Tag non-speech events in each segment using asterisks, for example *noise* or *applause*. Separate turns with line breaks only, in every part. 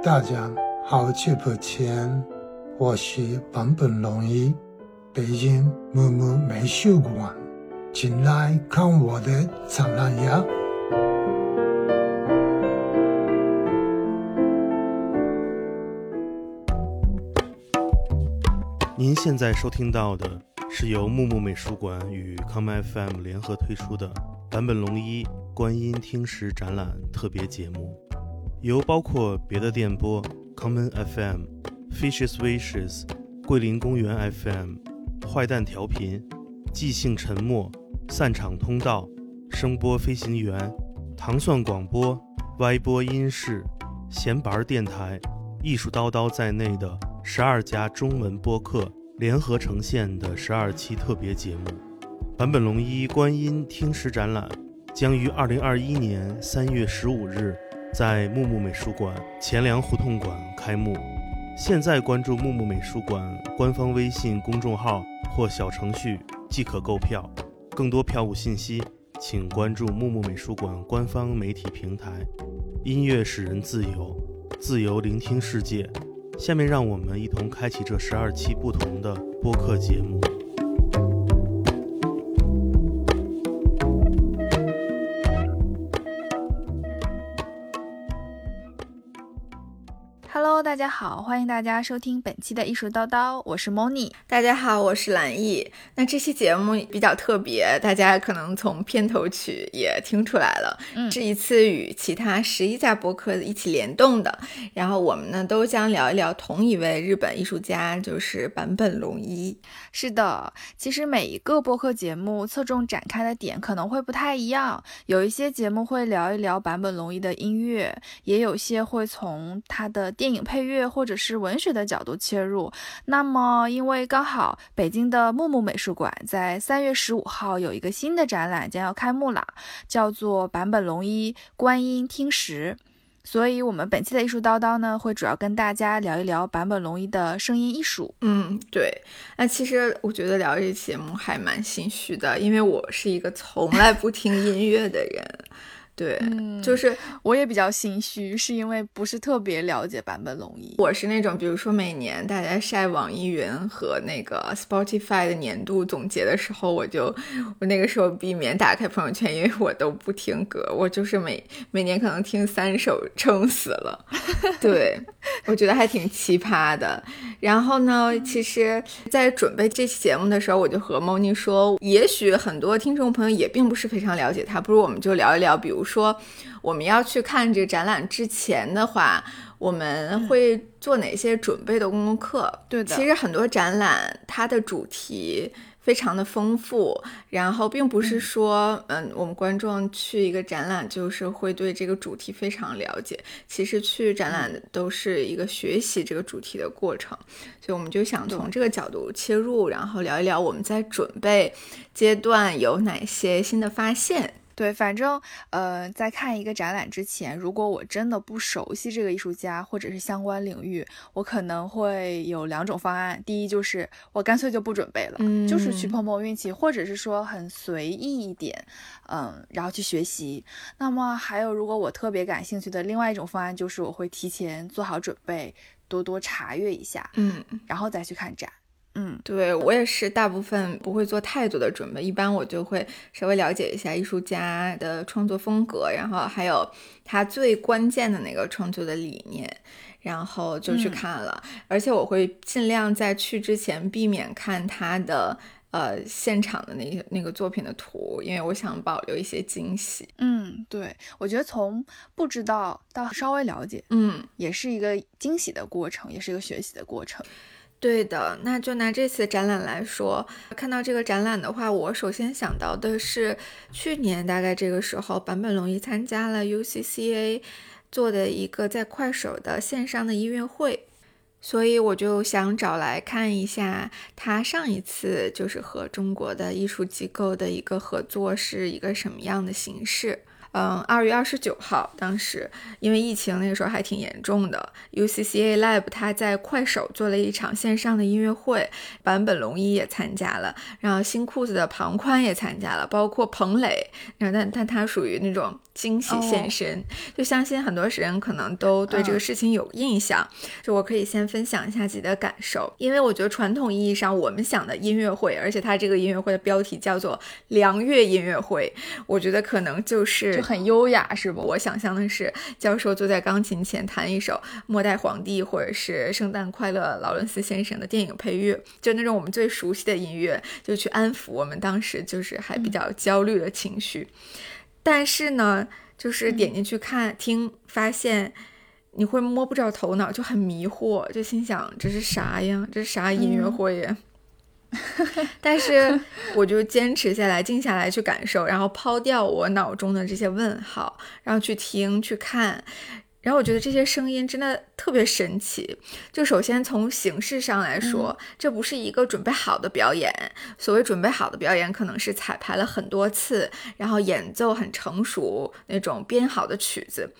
大家好久不见，我是坂本龙一，北京木木美术馆，请来看我的展览呀！
您现在收听到的是由木木美术馆与康麦 FM 联合推出的坂本龙一观音听石展览特别节目，由包括别的电波、Common FM、Fishes Wishes、桂林公园 FM、坏蛋调频、即兴沉默、散场通道、声波飞行员、糖蒜广播、歪播音室、闲板电台、艺术叨叨在内的十二家中文播客联合呈现的十二期特别节目。坂本龙一观音听石展览将于二零二一年三月十五日在木木美术馆钱粮胡同馆开幕。现在关注木木美术馆官方微信公众号或小程序即可购票。更多票务信息，请关注木木美术馆官方媒体平台。音乐使人自由，自由聆听世界。下面让我们一同开启这十二期不同的播客节目。
Hello，大家好，欢迎大家收听本期的艺术叨叨，我是 Moni。
大家好，我是蓝毅。那这期节目比较特别，大家可能从片头曲也听出来了，
嗯
这一次与其他十一家播客一起联动的。然后我们呢都将聊一聊同一位日本艺术家，就是坂本龙一。
是的，其实每一个播客节目侧重展开的点可能会不太一样，有一些节目会聊一聊坂本龙一的音乐，也有些会从他的电影配乐或者是文学的角度切入。那么，因为刚好北京的木木美术馆在三月十五号有一个新的展览将要开幕了，叫做坂本龙一观音听石。所以，我们本期的艺术叨叨呢，会主要跟大家聊一聊坂本龙一的声音艺术。
嗯，对。那其实我觉得聊这节目还蛮心虚的，因为我是一个从来不听音乐的人。对，
嗯
就是
我也比较心虚，是因为不是特别了解坂本龙一。
我是那种，比如说每年大家晒网易云和那个 Spotify 的年度总结的时候，我就我那个时候避免打开朋友圈，因为我都不听歌，我就是每每年可能听三首撑死了。*laughs* 对，我觉得还挺奇葩的。然后呢，其实，在准备这期节目的时候，我就和 Moni 说，也许很多听众朋友也并不是非常了解他，不如我们就聊一聊，比如说我们要去看这个展览之前的话，我们会做哪些准备的功课？
对的
其实很多展览它的主题。非常的丰富，然后并不是说，嗯，我们观众去一个展览就是会对这个主题非常了解。其实去展览都是一个学习这个主题的过程，所以我们就想从这个角度切入，然后聊一聊我们在准备阶段有哪些新的发现。
对，反正呃，在看一个展览之前，如果我真的不熟悉这个艺术家或者是相关领域，我可能会有两种方案。第一就是我干脆就不准备了，
嗯
就是去碰碰运气，或者是说很随意一点，嗯，然后去学习。那么还有，如果我特别感兴趣的另外一种方案，就是我会提前做好准备，多多查阅一下，
嗯，
然后再去看展。嗯，
对我也是，大部分不会做太多的准备，一般我就会稍微了解一下艺术家的创作风格，然后还有他最关键的那个创作的理念，然后就去
嗯
看了。而且我会尽量在去之前避免看他的呃现场的那些那个作品的图，因为我想保留一些惊喜。
嗯，对，我觉得从不知道到稍微了解，
嗯，
也是一个惊喜的过程，也是一个学习的过程。
对的，那就拿这次展览来说，看到这个展览的话，我首先想到的是去年大概这个时候，坂本龙一参加了 UCCA 做的一个在快手的线上的音乐会，所以我就想找来看一下他上一次就是和中国的艺术机构的一个合作是一个什么样的形式。嗯，二月二十九号，当时因为疫情那个时候还挺严重的，UCCA Lab 他在快手做了一场线上的音乐会，坂本龙一也参加了，然后新裤子的庞宽也参加了，包括彭磊，然后但但他属于那种。惊喜现身，就相信很多人可能都对这个事情有印象。就我可以先分享一下自己的感受，因为我觉得传统意义上我们想的音乐会，而且它这个音乐会的标题叫做良月音乐会，我觉得可能就是
就很优雅，是不？
我想象的是教授坐在钢琴前弹一首《末代皇帝》或者是《圣诞快乐》劳伦斯先生的电影配乐，就那种我们最熟悉的音乐，就去安抚我们当时就是还比较焦虑的情绪。但是呢，就是点进去看听，发现你会摸不着头脑，就很迷惑，就心想这是啥呀？这是啥音乐会呀？*laughs* 但是我就坚持下来，静下来去感受，然后抛掉我脑中的这些问号，然后去听去看。然后我觉得这些声音真的特别神奇。就首先从形式上来说，这不是一个准备好的表演。所谓准备好的表演，可能是彩排了很多次，然后演奏很成熟那种编好的曲子。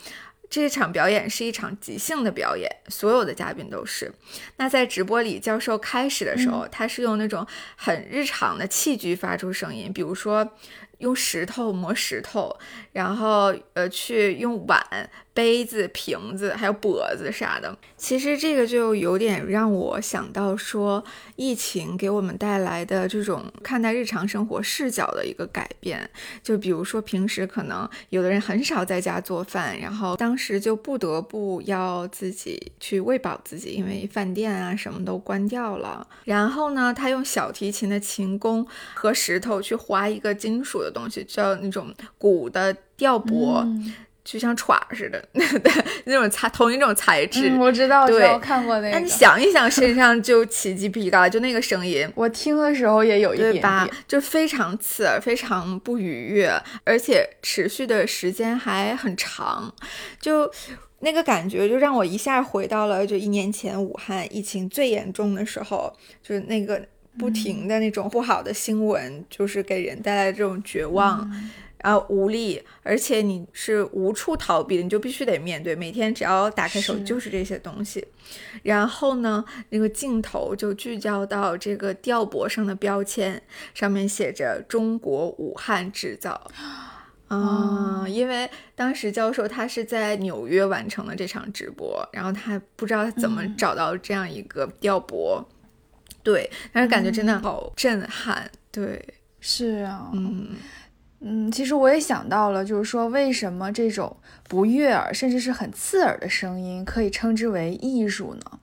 这场表演是一场即兴的表演，所有的嘉宾都是。那在直播里，教授开始的时候，他是用那种很日常的器具发出声音，比如说。用石头磨石头，然后呃，去用碗、杯子、瓶子，还有钵子啥的。其实这个就有点让我想到说，疫情给我们带来的这种看待日常生活视角的一个改变。就比如说平时可能有的人很少在家做饭，然后当时就不得不要自己去喂饱自己，因为饭店啊什么都关掉了。然后呢，他用小提琴的琴弓和石头去划一个金属的。东西叫那种鼓的调拨，就像歘似的，*laughs* 对，那种材同一种材质。
我知道，
对，
看过那个。
那你想一想，*laughs* 身上就起鸡皮疙瘩，就那个声音，
我听的时候也有一点
吧，就非常刺耳，非常不愉悦，而且持续的时间还很长，就那个感觉就让我一下回到了就一年前武汉疫情最严重的时候，就是那个。不停的那种不好的新闻，就是给人带来这种绝望，然后无力，而且你是无处逃避的，你就必须得面对。每天只要打开手机就是这些东西，然后呢，那个镜头就聚焦到这个吊脖上的标签，上面写着“中国武汉制造”。啊，因为当时教授他是在纽约完成了这场直播，然后他不知道他怎么找到这样一个吊脖。对，但是感觉真的好震撼。对，
是啊，嗯嗯，其实我也想到了，就是说为什么这种。不悦耳，甚至是很刺耳的声音，可以称之为艺术呢？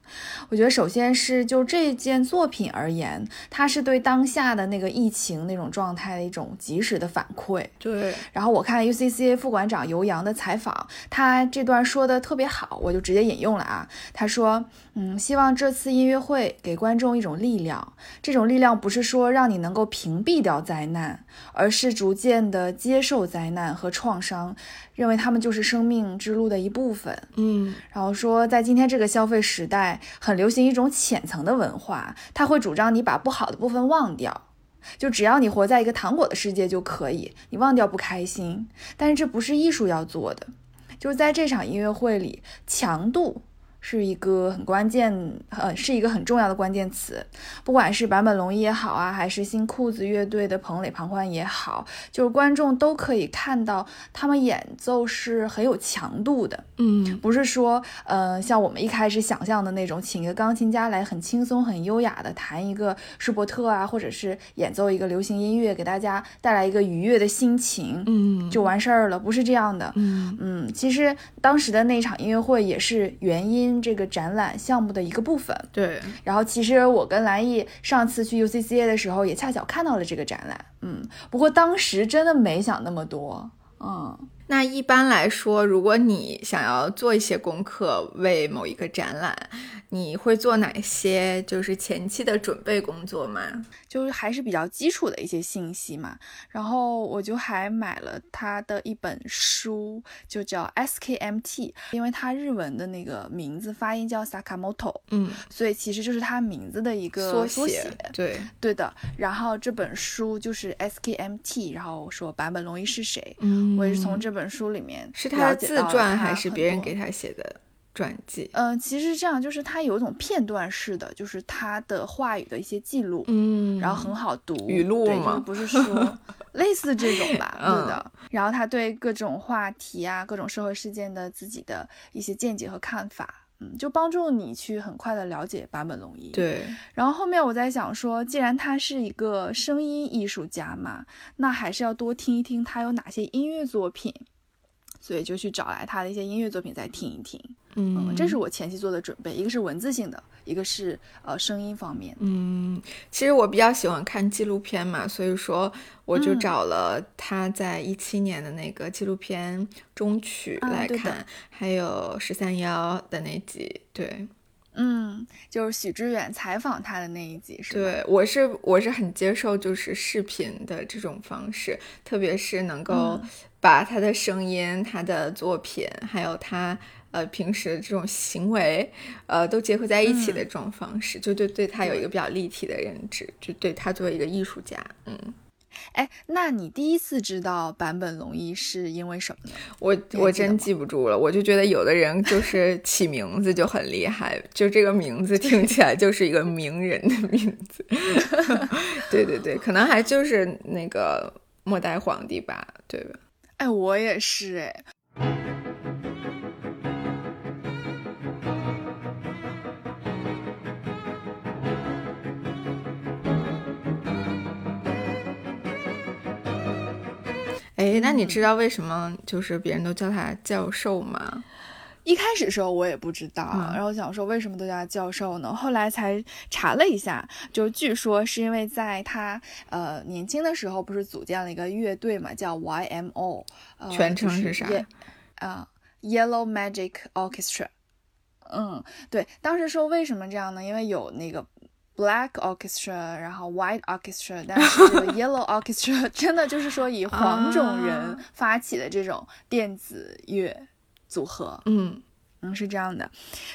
我觉得，首先是就这件作品而言，它是对当下的那个疫情那种状态的一种及时的反馈。
对。
然后我看 UCCA 副馆长尤洋的采访，他这段说的特别好，我就直接引用了啊。他说：“嗯，希望这次音乐会给观众一种力量，这种力量不是说让你能够屏蔽掉灾难，而是逐渐的接受灾难和创伤。”认为他们就是生命之路的一部分，
嗯，
然后说，在今天这个消费时代，很流行一种浅层的文化，他会主张你把不好的部分忘掉，就只要你活在一个糖果的世界就可以，你忘掉不开心。但是这不是艺术要做的，就是在这场音乐会里，强度。是一个很关键，呃，是一个很重要的关键词。不管是坂本龙一也好啊，还是新裤子乐队的彭磊、庞宽也好，就是观众都可以看到他们演奏是很有强度的。
嗯，
不是说，呃，像我们一开始想象的那种，请一个钢琴家来很轻松、很优雅的弹一个舒伯特啊，或者是演奏一个流行音乐，给大家带来一个愉悦的心情，
嗯，
就完事儿了。不是这样的。
嗯
嗯，其实当时的那场音乐会也是原因。这个展览项目的一个部分，
对。
然后其实我跟兰艺上次去 UCCA 的时候，也恰巧看到了这个展览，嗯。不过当时真的没想那么多，嗯。
那一般来说，如果你想要做一些功课，为某一个展览。你会做哪些就是前期的准备工作吗？
就是还是比较基础的一些信息嘛。然后我就还买了他的一本书，就叫 SKMT，因为他日文的那个名字发音叫 Sakamoto，
嗯，
所以其实就是他名字的一个
缩
写。
对，
对的。然后这本书就是 SKMT，然后说坂本龙一是谁？
嗯，
我也是从这本。书里面
是他的自传还是别人给
他
他写的传记？
嗯，其实这样，就是他有一种片段式的，就是他的话语的一些记录，
嗯，
然后很好读，
语录
吗？不是说 *laughs* 类似这种吧，*laughs* 对的。然后他对各种话题啊、各种社会事件的自己的一些见解和看法。嗯，就帮助你去很快的了解坂本龙一。
对，
然后后面我在想说，既然他是一个声音艺术家嘛，那还是要多听一听他有哪些音乐作品，所以就去找来他的一些音乐作品再听一听。嗯，这是我前期做的准备，一个是文字性的，一个是呃声音方面。
嗯，其实我比较喜欢看纪录片嘛，所以说我就找了他在一七年的那个纪录片中曲来看，还有十三幺的那集。对，
嗯，就是许知远采访他的那一集是
对，我是我是很接受就是视频的这种方式，特别是能够把他的声音、他的作品，还有他。呃，平时这种行为，呃，都结合在一起的这种方式，就对对他有一个比较立体的认知，就对他作为一个艺术家，嗯，
哎，那你第一次知道坂本龙一是因为什么呢？
我我真记不住了，我就觉得有的人就是起名字就很厉害，就这个名字听起来就是一个名人的名字，*laughs* 对对对，可能还就是那个末代皇帝吧，对吧？
哎，我也是，哎。
哎，那你知道为什么就是别人都叫他教授吗？
一开始时候我也不知道，然后想说为什么都叫他教授呢？后来才查了一下，就据说是因为在他呃年轻的时候不是组建了一个乐队嘛，叫 YMO，
全称是啥？
啊，Yellow Magic Orchestra。嗯，对，当时说为什么这样呢？因为有那个。Black Orchestra，然后 White Orchestra，*laughs* 但是 Yellow Orchestra *laughs* 真的就是说以黄种人发起的这种电子乐组合，
嗯。
嗯，是这样的，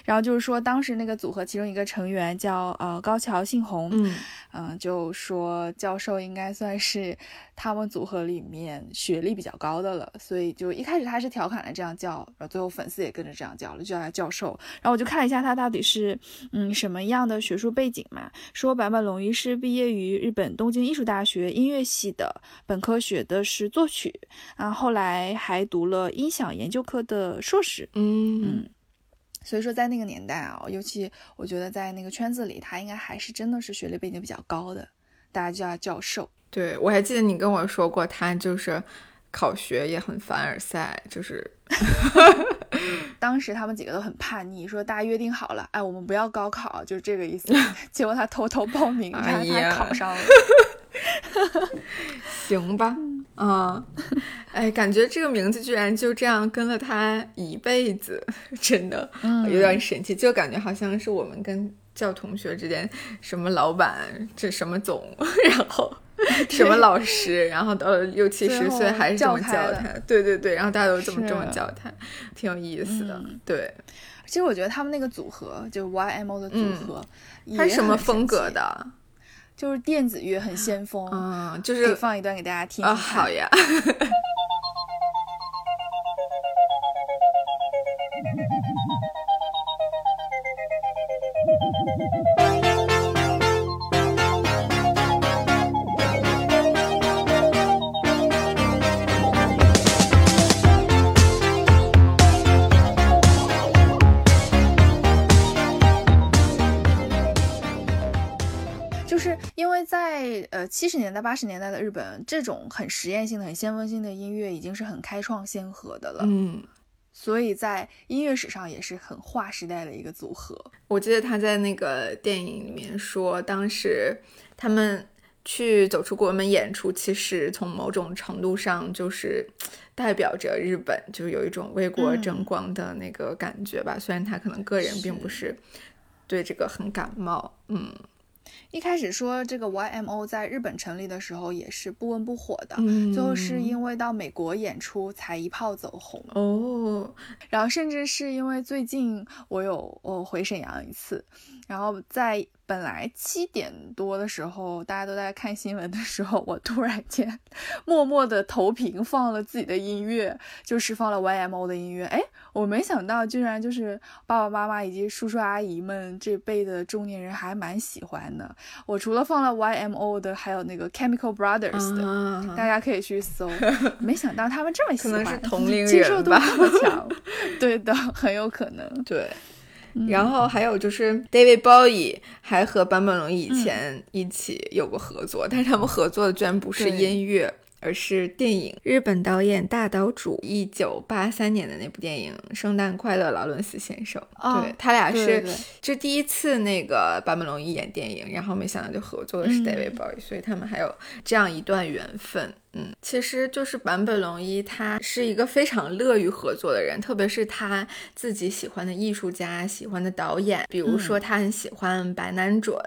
然后就是说，当时那个组合其中一个成员叫呃高桥幸宏，
嗯。
嗯，就说教授应该算是他们组合里面学历比较高的了，所以就一开始他是调侃的这样叫，然后最后粉丝也跟着这样叫了，就叫他教授。然后我就看了一下他到底是嗯什么样的学术背景嘛，说坂本龙一是毕业于日本东京艺术大学音乐系的，本科学的是作曲，然后后来还读了音响研究科的硕士，
嗯
嗯。所以说，在那个年代啊，尤其我觉得在那个圈子里，他应该还是真的是学历背景比较高的，大家教授。
对我还记得你跟我说过，他就是考学也很凡尔赛，就是 *laughs*
当时他们几个都很叛逆，说大家约定好了，哎，我们不要高考，就是这个意思。*laughs* 结果他偷偷报名，他考上了。*laughs*
行吧。嗯，哎，感觉这个名字居然就这样跟了他一辈子，真的有点神奇。就感觉好像是我们跟叫同学之间，什么老板，这什么总，*laughs* 然后什么老师，然后到六七十岁还是这么叫他。对对对，然后大家都这么这么叫他，挺有意思的。对，
其实我觉得他们那个组合，就 YMO 的组合，
他是什么风格的？
就是电子乐很先锋，
嗯，就是
放一段给大家听
啊，好呀。*laughs* *laughs*
就是因为在呃七十年代八十年代的日本，这种很实验性的、很先锋性的音乐已经是很开创先河的了。
嗯，
所以在音乐史上也是很划时代的一个组合。
我记得他在那个电影里面说，当时他们去走出国门演出，其实从某种程度上就是 *tsk* 代表着日本，就是有一种为国争光的那个感觉吧。虽然他可能个人并不是对这个很感冒，嗯。
一开始说这个 YMO 在日本成立的时候也是不温不火的，
嗯
最后是因为到美国演出才一炮走红。
哦，
然后甚至是因为最近我有我回沈阳一次，然后在本来七点多的时候，大家都在看新闻的时候，我突然间 *laughs* 默默的投屏放了自己的音乐，就是放了 YMO 的音乐。哎，我没想到居然就是爸爸妈妈以及叔叔阿姨们这辈的中年人还蛮喜欢的。我除了放了 YMO 的，还有那个 Chemical Brothers 的。
啊
大家可以去搜，*laughs* 没想到他们这么喜欢，
可能是同龄人
接受度这么强，*laughs* 对的，很有可能。
对。然后还有就是 David Bowie 还和坂本龙一以前一起有过合作，但是他们合作的居然不是音乐，而是电影。日本导演大岛主一九八三年的那部电影《圣诞快乐，劳伦斯先生》
哦
对他俩是
对对对
这第一次那个坂本龙一演电影，然后没想到就合作的是
嗯
David Bowie，、所以他们还有这样一段缘分。嗯，其实就是坂本龙一，他是一个非常乐于合作的人，特别是他自己喜欢的艺术家、喜欢的导演，比如说他很喜欢白南准，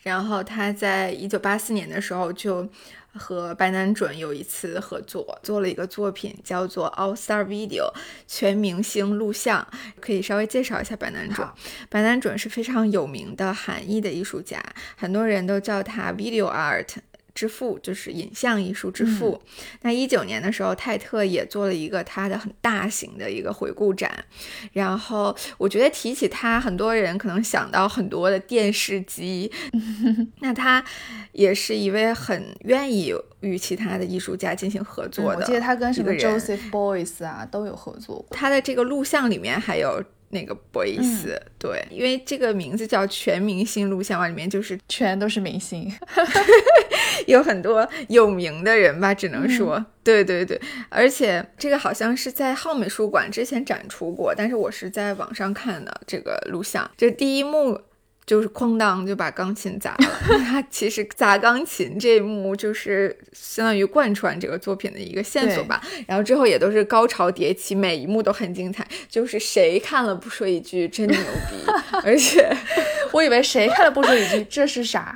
然后他在一九八四年的时候就。和白南准有一次合作，做了一个作品叫做《All Star Video》全明星录像，可以稍微介绍一下白南准。白南准是非常有名的韩裔的艺术家，很多人都叫他 Video Art 之父，就是影像艺术之父。那一九年的时候，泰特也做了一个他的很大型的一个回顾展。然后我觉得提起他，很多人可能想到很多的电视机。*laughs* 那他也是一位很愿意与其他的艺术家进行合作的、
嗯我记得他跟什么 Joseph Boyce 啊都有合作过。
他的这个录像里面还有那个博伊斯，对，因为这个名字叫全明星录像嘛，里面就是
全都是明星，*laughs*
有很多有名的人吧，只能说，对对对，而且这个好像是在浩美术馆之前展出过，但是我是在网上看的这个录像，这第一幕。就是哐当就把钢琴砸了。*laughs* 他其实砸钢琴这一幕就是相当于贯穿这个作品的一个线索吧。然后之后也都是高潮迭起，每一幕都很精彩。就是谁看了不说一句真牛逼，*laughs* 而且
我以为谁看了不说一句这是啥。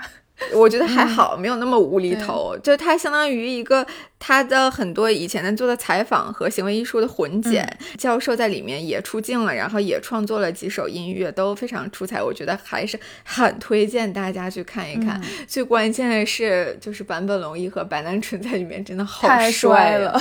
我觉得还好，没有那么无厘头。就它相当于一个他的很多以前的做的采访和行为艺术的混剪，教授在里面也出镜了，然后也创作了几首音乐，都非常出彩。我觉得还是很推荐大家去看一看。最关键的是，就是坂本龙一和白南纯在里面真的好
太帅
了，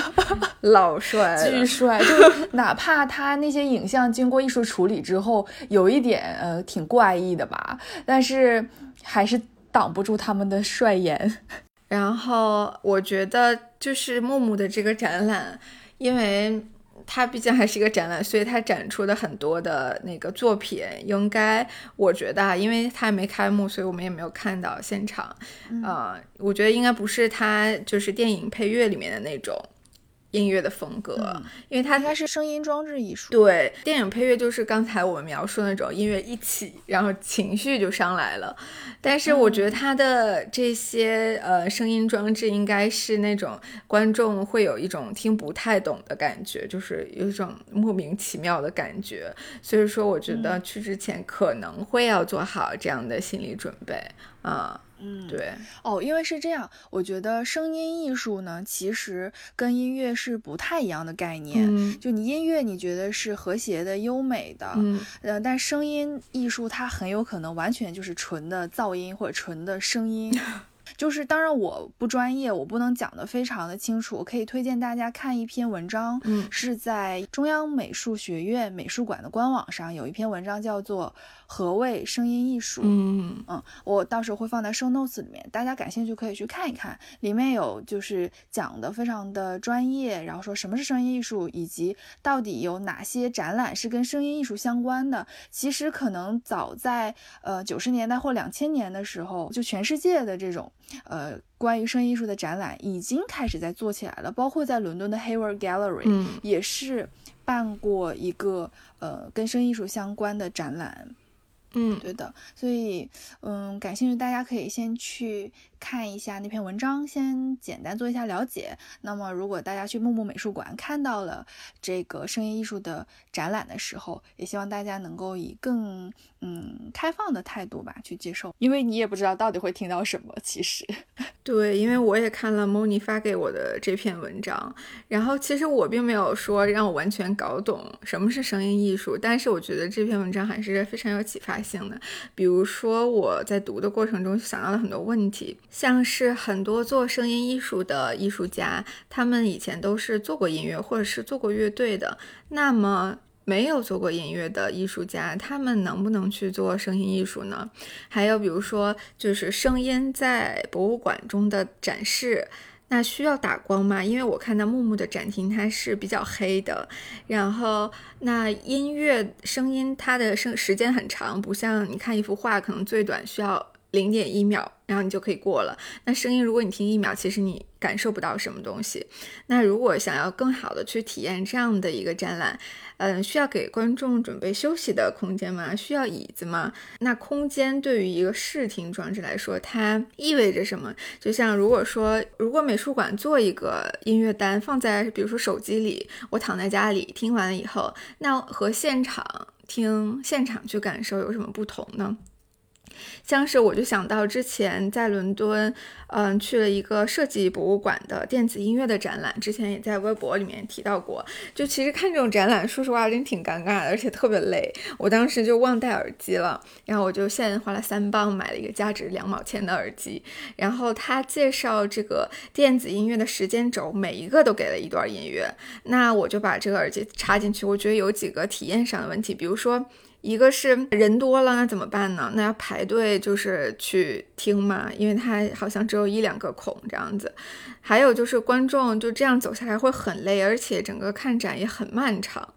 老帅 *laughs* 了，
巨帅！就 *laughs* 哪怕他那些影像经过艺术处理之后，有一点呃挺怪异的吧，但是还是。挡不住他们的帅颜，*laughs*
然后我觉得就是木木的这个展览，因为它毕竟还是一个展览，所以它展出的很多的那个作品，应该我觉得啊，因为它还没开幕，所以我们也没有看到现场，
嗯、
呃，我觉得应该不是它就是电影配乐里面的那种。音乐的风格，
嗯、
因为它
应该是声音装置艺术。
对，电影配乐就是刚才我们描述那种音乐一起，然后情绪就上来了。但是我觉得它的这些、嗯、呃声音装置应该是那种观众会有一种听不太懂的感觉，就是有一种莫名其妙的感觉。所以说，我觉得去之前可能会要做好这样的心理准备啊。
嗯，
对
哦，因为是这样，我觉得声音艺术呢，其实跟音乐是不太一样的概念。
嗯，
就你音乐，你觉得是和谐的、优美的，
嗯，
呃，但声音艺术它很有可能完全就是纯的噪音或者纯的声音。*laughs* 就是，当然我不专业，我不能讲得非常的清楚。我可以推荐大家看一篇文章，
嗯，
是在中央美术学院美术馆的官网上有一篇文章，叫做《何谓声音艺术》。
嗯
嗯，我到时候会放在 show notes 里面，大家感兴趣可以去看一看，里面有就是讲的非常的专业，然后说什么是声音艺术，以及到底有哪些展览是跟声音艺术相关的。其实可能早在呃九十年代或两千年的时候，就全世界的这种。呃，关于声音艺术的展览已经开始在做起来了，包括在伦敦的 Hayward Gallery，
嗯，
也是办过一个呃跟声音艺术相关的展览。
嗯，
对的，所以嗯，感兴趣大家可以先去看一下那篇文章，先简单做一下了解。那么，如果大家去木木美术馆看到了这个声音艺术的展览的时候，也希望大家能够以更嗯开放的态度吧去接受，因为你也不知道到底会听到什么。其实，
对，因为我也看了 Moni 发给我的这篇文章，然后其实我并没有说让我完全搞懂什么是声音艺术，但是我觉得这篇文章还是非常有启发性的。比如说我在读的过程中想到了很多问题。像是很多做声音艺术的艺术家，他们以前都是做过音乐或者是做过乐队的。那么没有做过音乐的艺术家，他们能不能去做声音艺术呢？还有比如说，就是声音在博物馆中的展示，那需要打光吗？因为我看到木木的展厅它是比较黑的，然后那音乐声音它的声时间很长，不像你看一幅画，可能最短需要。零点一秒，然后你就可以过了。那声音，如果你听一秒，其实你感受不到什么东西。那如果想要更好的去体验这样的一个展览，嗯，需要给观众准备休息的空间吗？需要椅子吗？那空间对于一个视听装置来说，它意味着什么？就像如果说，如果美术馆做一个音乐单放在，比如说手机里，我躺在家里听完了以后，那和现场听、现场去感受有什么不同呢？像是我就想到之前在伦敦，嗯，去了一个设计博物馆的电子音乐的展览，之前也在微博里面提到过。就其实看这种展览，说实话真挺尴尬的，而且特别累。我当时就忘带耳机了，然后我就现在花了三磅买了一个价值两毛钱的耳机。然后他介绍这个电子音乐的时间轴，每一个都给了一段音乐。那我就把这个耳机插进去，我觉得有几个体验上的问题，比如说。一个是人多了，那怎么办呢？那要排队就是去听嘛，因为它好像只有一两个孔这样子。还有就是观众就这样走下来会很累，而且整个看展也很漫长。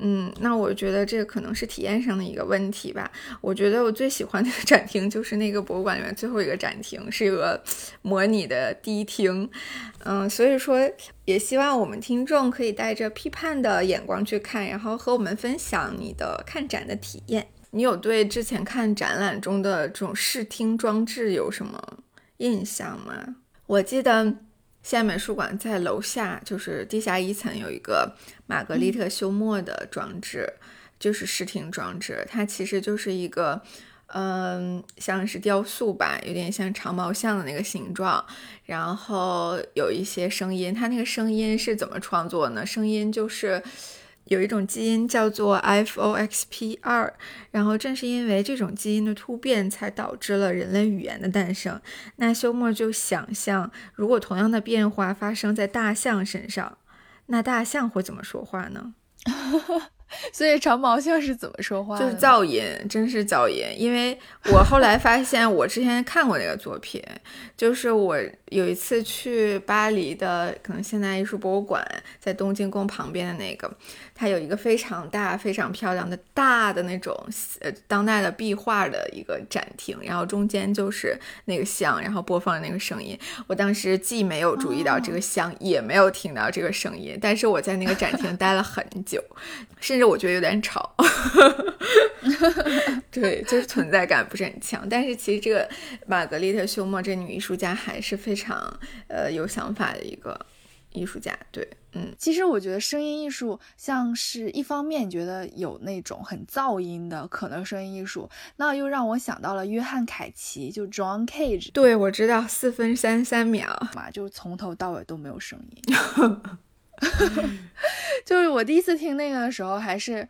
嗯，那我觉得这个可能是体验上的一个问题吧。我觉得我最喜欢的 *laughs* 展厅就是那个博物馆里面最后一个展厅，是一个模拟的第一厅。嗯，所以说也希望我们听众可以带着批判的眼光去看，然后和我们分享你的看展的体验。你有对之前看展览中的这种视听装置有什么印象吗？我记得。现在美术馆在楼下，就是地下一层有一个玛格丽特休谟的装置，就是视听装置。它其实就是一个，嗯，像是雕塑吧，有点像长毛象的那个形状，然后有一些声音。它那个声音是怎么创作呢？声音就是。有一种基因叫做 FOXP2，然后正是因为这种基因的突变，才导致了人类语言的诞生。那休谟就想象，如果同样的变化发生在大象身上，那大象会怎么说话呢？*laughs*
所以长毛象是怎么说话？
就是噪音，真是噪音。因为我后来发现，我之前看过那个作品，就是我有一次去巴黎的，可能现代艺术博物馆，在东京宫旁边的那个。它有一个非常大、非常漂亮的大的那种呃当代的壁画的一个展厅，然后中间就是那个像，然后播放的那个声音。我当时既没有注意到这个像，也没有听到这个声音，但是我在那个展厅待了很久，甚至我觉得有点吵。*laughs* 对，就是存在感不是很强。但是其实这个玛格丽特·休谟这女艺术家还是非常呃有想法的一个。艺术家对，嗯，
其实我觉得声音艺术像是一方面觉得有那种很噪音的可能声音艺术，那又让我想到了约翰凯奇，就 John Cage。
对，我知道四分三三秒
嘛，就从头到尾都没有声音。*laughs* 就是我第一次听那个的时候，还是，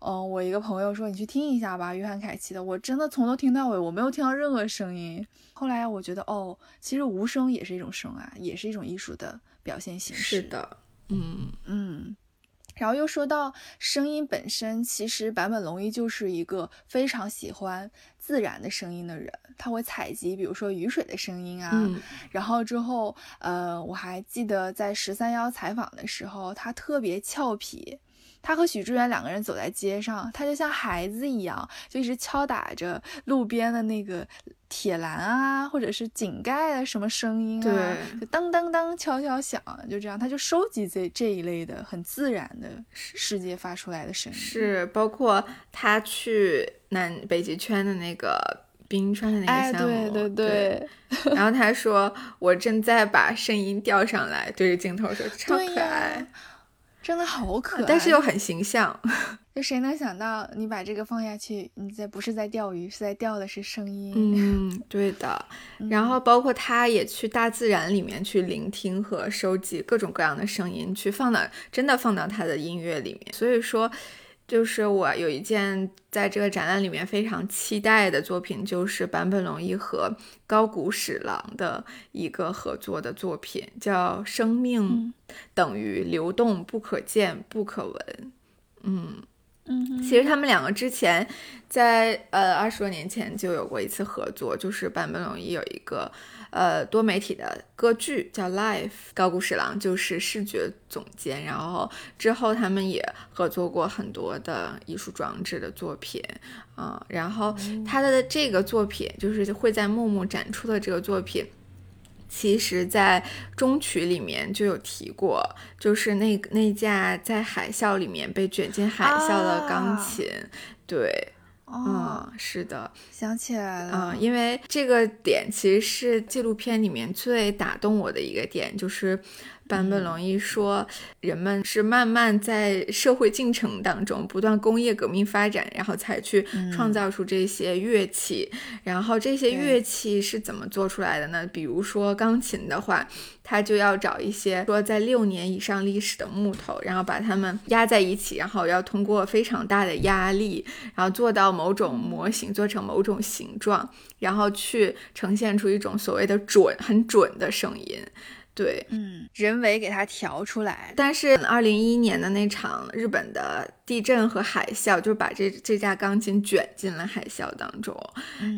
嗯，我一个朋友说你去听一下吧，约翰凯奇的。我真的从头听到尾，我没有听到任何声音。后来我觉得，哦，其实无声也是一种声啊，也是一种艺术的。表现形式
是的，嗯
嗯，然后又说到声音本身，其实坂本龙一就是一个非常喜欢自然的声音的人，他会采集，比如说雨水的声音啊，然后之后，呃，我还记得在十三幺采访的时候，他特别俏皮。他和许志远两个人走在街上，他就像孩子一样，就一直敲打着路边的那个铁栏啊，或者是井盖啊，什么声音
啊，
就当当当敲敲响，就这样，他就收集这这一类的很自然的世界发出来的声音。
是，包括他去南北极圈的那个。冰川的那个项
目，对对
对。然后他说：“我正在把声音调上来，对着镜头说，超可爱，
真的好可爱，
但是又很形象。*laughs*
就谁能想到，你把这个放下去，你在不是在钓鱼，是在钓的是声音。
嗯，对的。*laughs* 然后包括他也去大自然里面去聆听和收集各种各样的声音，去放到真的放到他的音乐里面。所以说。”就是我有一件在这个展览里面非常期待的作品，就是坂本龙一和高谷史郎的一个合作的作品，叫《生命等于流动，不可见，不可闻》。嗯
嗯，
其实他们两个之前在呃二十多年前就有过一次合作，就是坂本龙一有一个。呃，多媒体的歌剧叫《Life》，高谷史郎就是视觉总监。然后之后他们也合作过很多的艺术装置的作品，啊，然后他的这个作品就是会在木木展出的这个作品，其实在中曲里面就有提过，就是那那架在海啸里面被卷进海啸的钢琴，对。嗯，是的，
想起来了。
嗯，因为这个点其实是纪录片里面最打动我的一个点，就是坂本龙一说，人们是慢慢在社会进程当中不断工业革命发展，然后才去创造出这些乐器。然后这些乐器是怎么做出来的呢？比如说钢琴的话。它就要找一些说在六年以上历史的木头，然后把它们压在一起，然后要通过非常大的压力，然后做到某种模型，做成某种形状，然后去呈现出一种所谓的准、很准的声音。对，
嗯，人为给它调出来。
但是二零一一年的那场日本的地震和海啸，就把这这架钢琴卷进了海啸当中。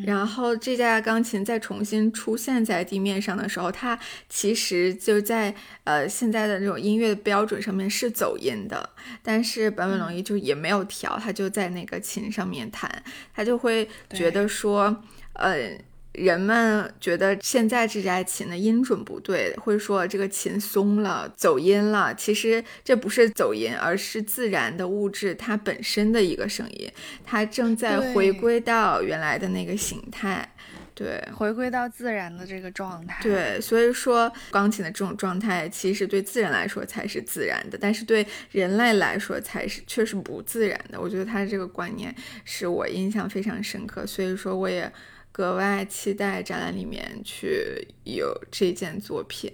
然后这架钢琴再重新出现在地面上的时候，它其实就在呃现在的那种音乐标准上面是走音的。但是坂本龙一就也没有调，他就在那个琴上面弹，他就会觉得说，呃。人们觉得现在这架琴的音准不对，会说这个琴松了、走音了。其实这不是走音，而是自然的物质它本身的一个声音，它正在回归到原来的那个形态。对，
回归到自然的这个状态。
对，所以说钢琴的这种状态，其实对自然来说才是自然的，但是对人类来说才是确实不自然的。我觉得他这个观念是我印象非常深刻，所以说我也。格外期待展览里面去有这件作品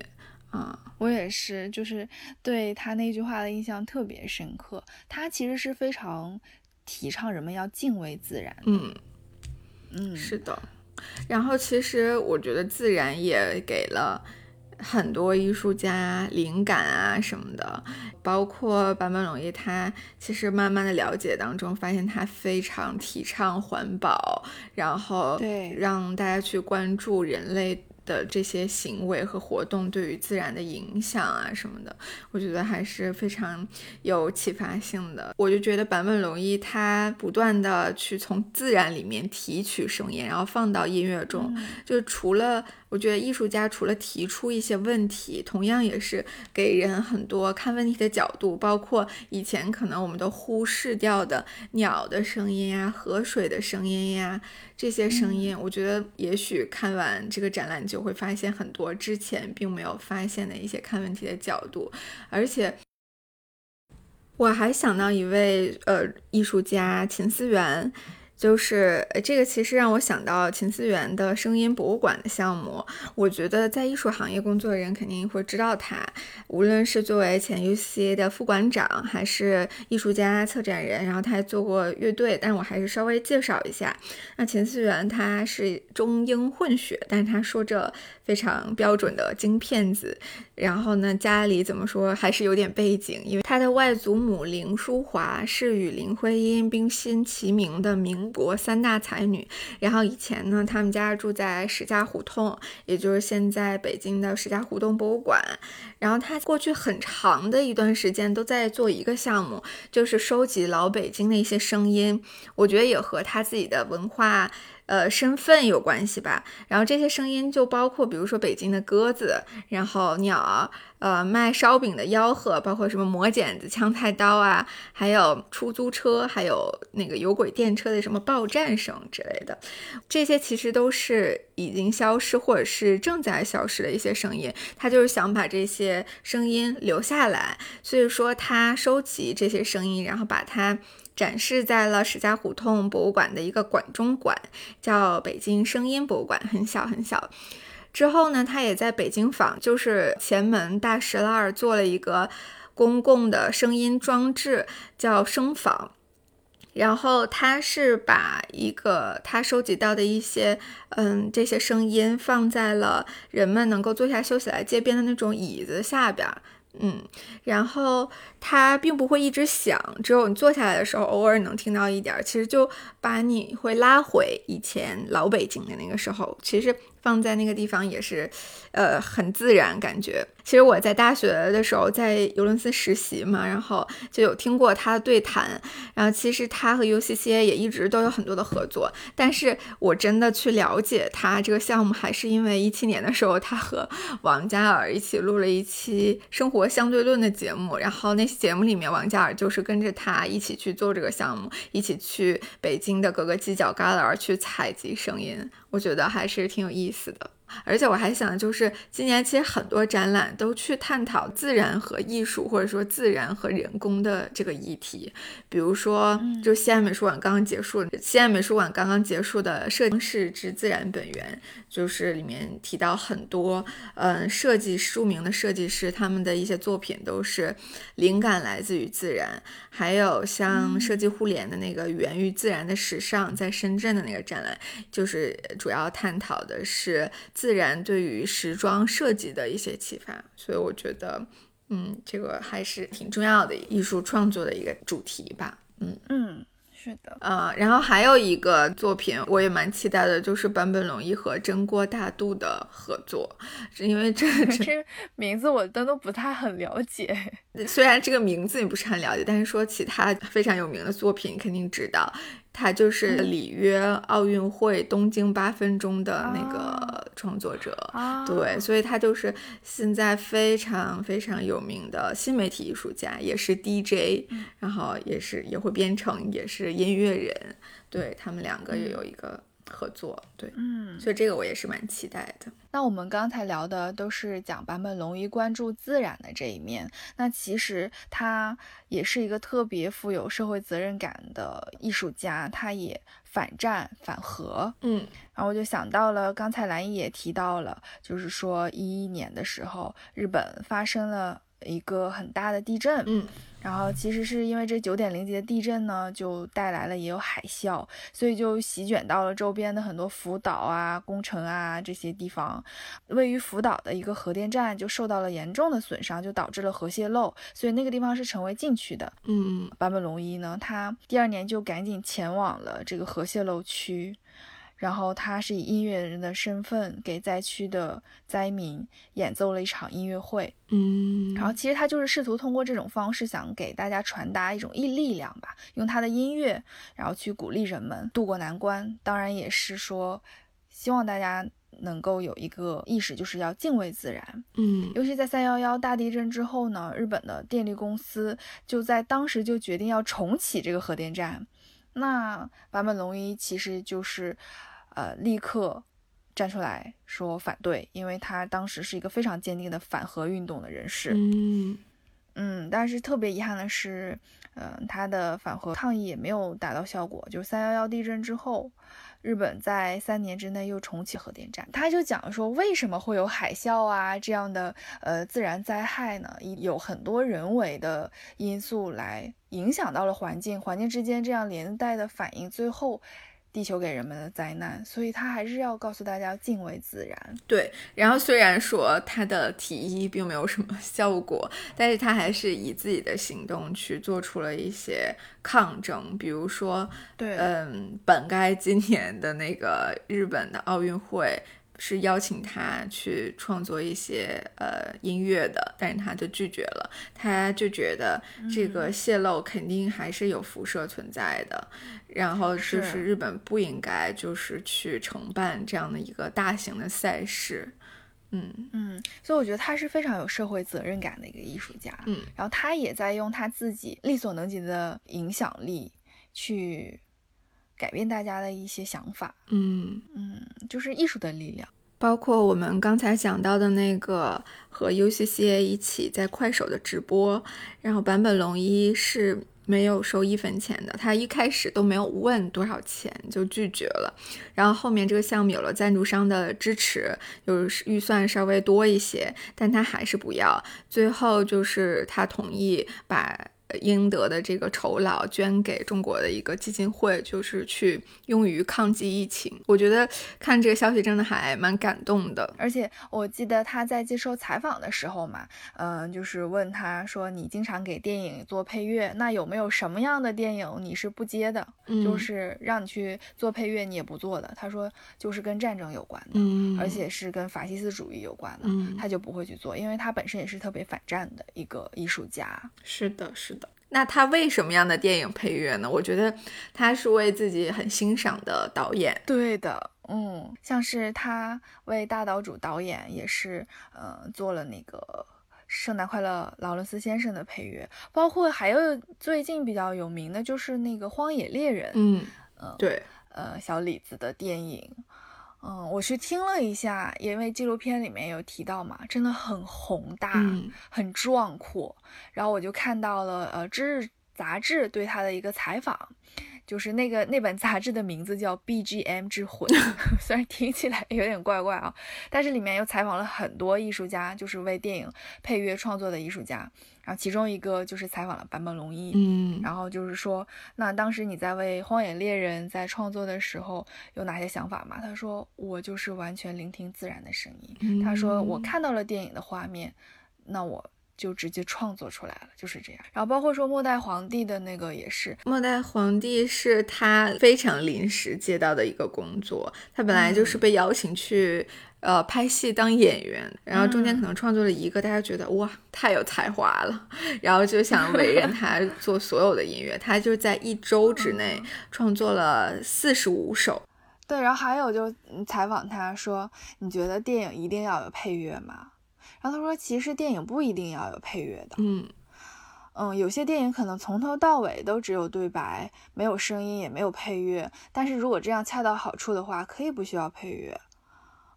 啊！
我也是，就是对他那句话的印象特别深刻。他其实是非常提倡人们要敬畏自然。
嗯
嗯，
是的。然后其实我觉得自然也给了。很多艺术家灵感啊什么的，包括坂本龙一，他其实慢慢的了解当中，发现他非常提倡环保，然后
对
让大家去关注人类。的这些行为和活动对于自然的影响啊什么的，我觉得还是非常有启发性的。我就觉得坂本龙一他不断的去从自然里面提取声音，然后放到音乐中，就除了我觉得艺术家除了提出一些问题，同样也是给人很多看问题的角度，包括以前可能我们都忽视掉的鸟的声音呀、河水的声音呀。这些声音，我觉得也许看完这个展览就会发现很多之前并没有发现的一些看问题的角度，而且我还想到一位呃艺术家秦思源。就是这个，其实让我想到秦思源的声音博物馆的项目。我觉得在艺术行业工作的人肯定会知道他，无论是作为前 U C 的副馆长，还是艺术家、策展人，然后他还做过乐队。但我还是稍微介绍一下，那秦思源他是中英混血，但是他说着非常标准的京片子。然后呢，家里怎么说还是有点背景，因为他的外祖母林淑华是与林徽因冰心齐名的民国三大才女。然后以前呢，他们家住在石家胡同，也就是现在北京的石家胡同博物馆。然后他过去很长的一段时间都在做一个项目，就是收集老北京的一些声音。我觉得也和他自己的文化。呃身份有关系吧。然后这些声音就包括，比如说北京的鸽子，然后鸟，呃卖烧饼的吆喝，包括什么磨剪子、枪菜刀啊，还有出租车，还有那个有轨电车的什么报站声之类的，这些其实都是已经消失或者是正在消失的一些声音。他就是想把这些声音留下来，所以说他收集这些声音，然后把它。展示在了史家胡同博物馆的一个馆中馆，叫北京声音博物馆，很小很小。之后呢，他也在北京坊，就是前门大石栏儿做了一个公共的声音装置，叫声坊。然后他是把一个他收集到的一些，嗯，这些声音放在了人们能够坐下休息来街边的那种椅子下边。嗯，然后它并不会一直响，只有你坐下来的时候，偶尔能听到一点儿。其实就把你会拉回以前老北京的那个时候，其实。放在那个地方也是，呃，很自然感觉。其实我在大学的时候在尤伦斯实习嘛，然后就有听过他的对谈。然后其实他和 UCCA 也一直都有很多的合作。但是我真的去了解他这个项目，还是因为一七年的时候，他和王嘉尔一起录了一期生活相对论的节目。然后那期节目里面，王嘉尔就是跟着他一起去做这个项目，一起去北京的各个犄角旮旯去采集声音。我觉得还是挺有意思的。而且我还想，就是今年其实很多展览都去探讨自然和艺术，或者说自然和人工的这个议题。比如说，就西安美术馆刚刚结束，西安美术馆刚刚结束的《设计之自然本源》，就是里面提到很多，嗯，设计著名的设计师他们的一些作品都是灵感来自于自然。还有像设计互联的那个源于自然的时尚，在深圳的那个展览，就是主要探讨的是。自然对于时装设计的一些启发，所以我觉得，嗯，这个还是挺重要的艺术创作的一个主题吧。嗯
嗯，是的，
呃，然后还有一个作品我也蛮期待的，就是坂本龙一和真锅大度的合作，是因为 *laughs* 这
这名字我都都不太很了解。
虽然这个名字你不是很了解，但是说其他非常有名的作品，你肯定知道。他就是里约奥运会东京八分钟的那个创作者，对，所以他就是现在非常非常有名的新媒体艺术家，也是 DJ，然后也是也会编程，也是音乐人，对他们两个也有一个。合作对，
嗯，
所以这个我也是蛮期待的。
那我们刚才聊的都是讲坂本龙一关注自然的这一面，那其实他也是一个特别富有社会责任感的艺术家，他也反战反核，
嗯，
然后我就想到了刚才蓝姨也提到了，就是说一一年的时候，日本发生了一个很大的地震，
嗯。
然后其实是因为这九点零级的地震呢，就带来了也有海啸，所以就席卷到了周边的很多福岛啊、宫城啊这些地方。位于福岛的一个核电站就受到了严重的损伤，就导致了核泄漏，所以那个地方是成为禁区的。
嗯，
坂本龙一呢，他第二年就赶紧前往了这个核泄漏区。然后他是以音乐人的身份给灾区的灾民演奏了一场音乐会，
嗯，
然后其实他就是试图通过这种方式想给大家传达一种力力量吧，用他的音乐，然后去鼓励人们渡过难关。当然也是说，希望大家能够有一个意识，就是要敬畏自然，
嗯，
尤其在三幺幺大地震之后呢，日本的电力公司就在当时就决定要重启这个核电站，那坂本龙一其实就是。呃，立刻站出来说反对，因为他当时是一个非常坚定的反核运动的人士。
嗯
嗯，但是特别遗憾的是，嗯，他的反核抗议也没有达到效果。就是三幺幺地震之后，日本在三年之内又重启核电站。他就讲说，为什么会有海啸啊这样的呃自然灾害呢？有很多人为的因素来影响到了环境，环境之间这样连带的反应，最后。地球给人们的灾难，所以他还是要告诉大家敬畏自然。
对，然后虽然说他的提议并没有什么 *laughs* 效果，但是他还是以自己的行动去做出了一些抗争，比如说，
对，
嗯，本该今年的那个日本的奥运会。是邀请他去创作一些呃音乐的，但是他就拒绝了。他就觉得这个泄露肯定还是有辐射存在的，然后就是日本不应该就是去承办这样的一个大型的赛事。嗯
嗯，所以我觉得他是非常有社会责任感的一个艺术家。
嗯，
然后他也在用他自己力所能及的影响力去改变大家的一些想法。
嗯
嗯，就是艺术的力量。
包括我们刚才讲到的那个和 UCCA 一起在快手的直播，然后坂本龙一是没有收一分钱的，他一开始都没有问多少钱就拒绝了，然后后面这个项目有了赞助商的支持，就是预算稍微多一些，但他还是不要，最后就是他同意把。应得的这个酬劳捐给中国的一个基金会，就是去用于抗击疫情。我觉得看这个消息真的还蛮感动的。
而且我记得他在接受采访的时候嘛，嗯，就是问他说：“你经常给电影做配乐，那有没有什么样的电影你是不接的？就是让你去做配乐你也不做的？”他说：“就是跟战争有关的，
嗯，
而且是跟法西斯主义有关的，
嗯，
他就不会去做，因为他本身也是特别反战的一个艺术家。”
是的，是的。那他为什么样的电影配乐呢？我觉得他是为自己很欣赏的导演。
对的，嗯，像是他为大岛主导演也是，呃，做了那个《圣诞快乐，劳伦斯先生》的配乐，包括还有最近比较有名的就是那个《荒野猎人》。
嗯
嗯，
对，
呃，小李子的电影。嗯，我去听了一下，因为纪录片里面有提到嘛，真的很宏大，很壮阔。然后我就看到了，呃，《知日》杂志对他的一个采访。就是那个那本杂志的名字叫 BGM 之魂，*laughs* 虽然听起来有点怪怪啊，但是里面又采访了很多艺术家，就是为电影配乐创作的艺术家。然后其中一个就是采访了坂本龙一，
嗯，
然后就是说，那当时你在为《荒野猎人》在创作的时候有哪些想法吗？他说，我就是完全聆听自然的声音。他说，我看到了电影的画面，那我。就直接创作出来了，就是这样。然后包括说末代皇帝的那个也是，
末代皇帝是他非常临时接到的一个工作，他本来就是被邀请去呃拍戏当演员，然后中间可能创作了一个，大家觉得哇太有才华了，然后就想委任 *laughs* 他做所有的音乐，他就在一周之内创作了四十五首。
对，然后还有就采访他说，你觉得电影一定要有配乐吗？然后他说：“其实电影不一定要有配乐的，
嗯
嗯，有些电影可能从头到尾都只有对白，没有声音，也没有配乐。但是如果这样恰到好处的话，可以不需要配乐。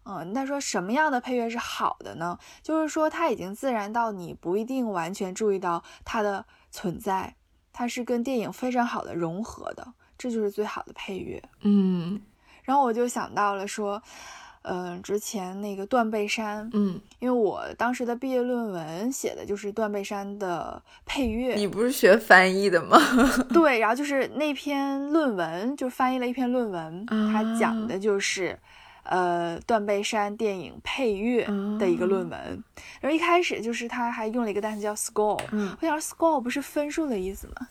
嗯，那说什么样的配乐是好的呢？就是说它已经自然到你不一定完全注意到它的存在，它是跟电影非常好的融合的，这就是最好的配乐。
嗯，
然后我就想到了说。”嗯，之前那个断背山，
嗯，
因为我当时的毕业论文写的就是断背山的配乐。
你不是学翻译的吗？*laughs*
对，然后就是那篇论文，就翻译了一篇论文，它讲的就是，呃，断背山电影配乐的一个论文。然后一开始就是他还用了一个单词叫 score，我想 score 不是分数的意思吗？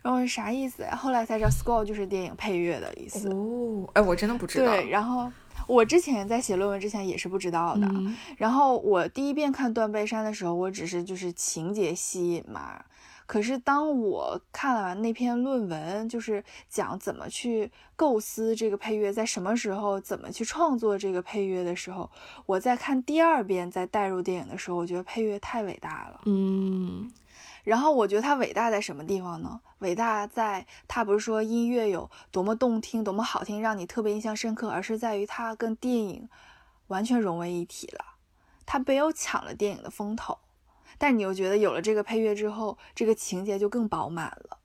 然后啥意思？后来才知道 score 就是电影配乐的意思。
哦，哎，我真的不知道。
对，然后。我之前在写论文之前也是不知道的，然后我第一遍看断背山的时候，我只是就是情节吸引嘛。可是当我看完那篇论文，就是讲怎么去构思这个配乐，在什么时候怎么去创作这个配乐的时候，我在看第二遍再带入电影的时候，我觉得配乐太伟大了。
嗯。
然后我觉得它伟大在什么地方呢？伟大在它不是说音乐有多么动听、多么好听，让你特别印象深刻，而是在于它跟电影完全融为一体了。它没有抢了电影的风头，但你又觉得有了这个配乐之后，这个情节就更饱满了。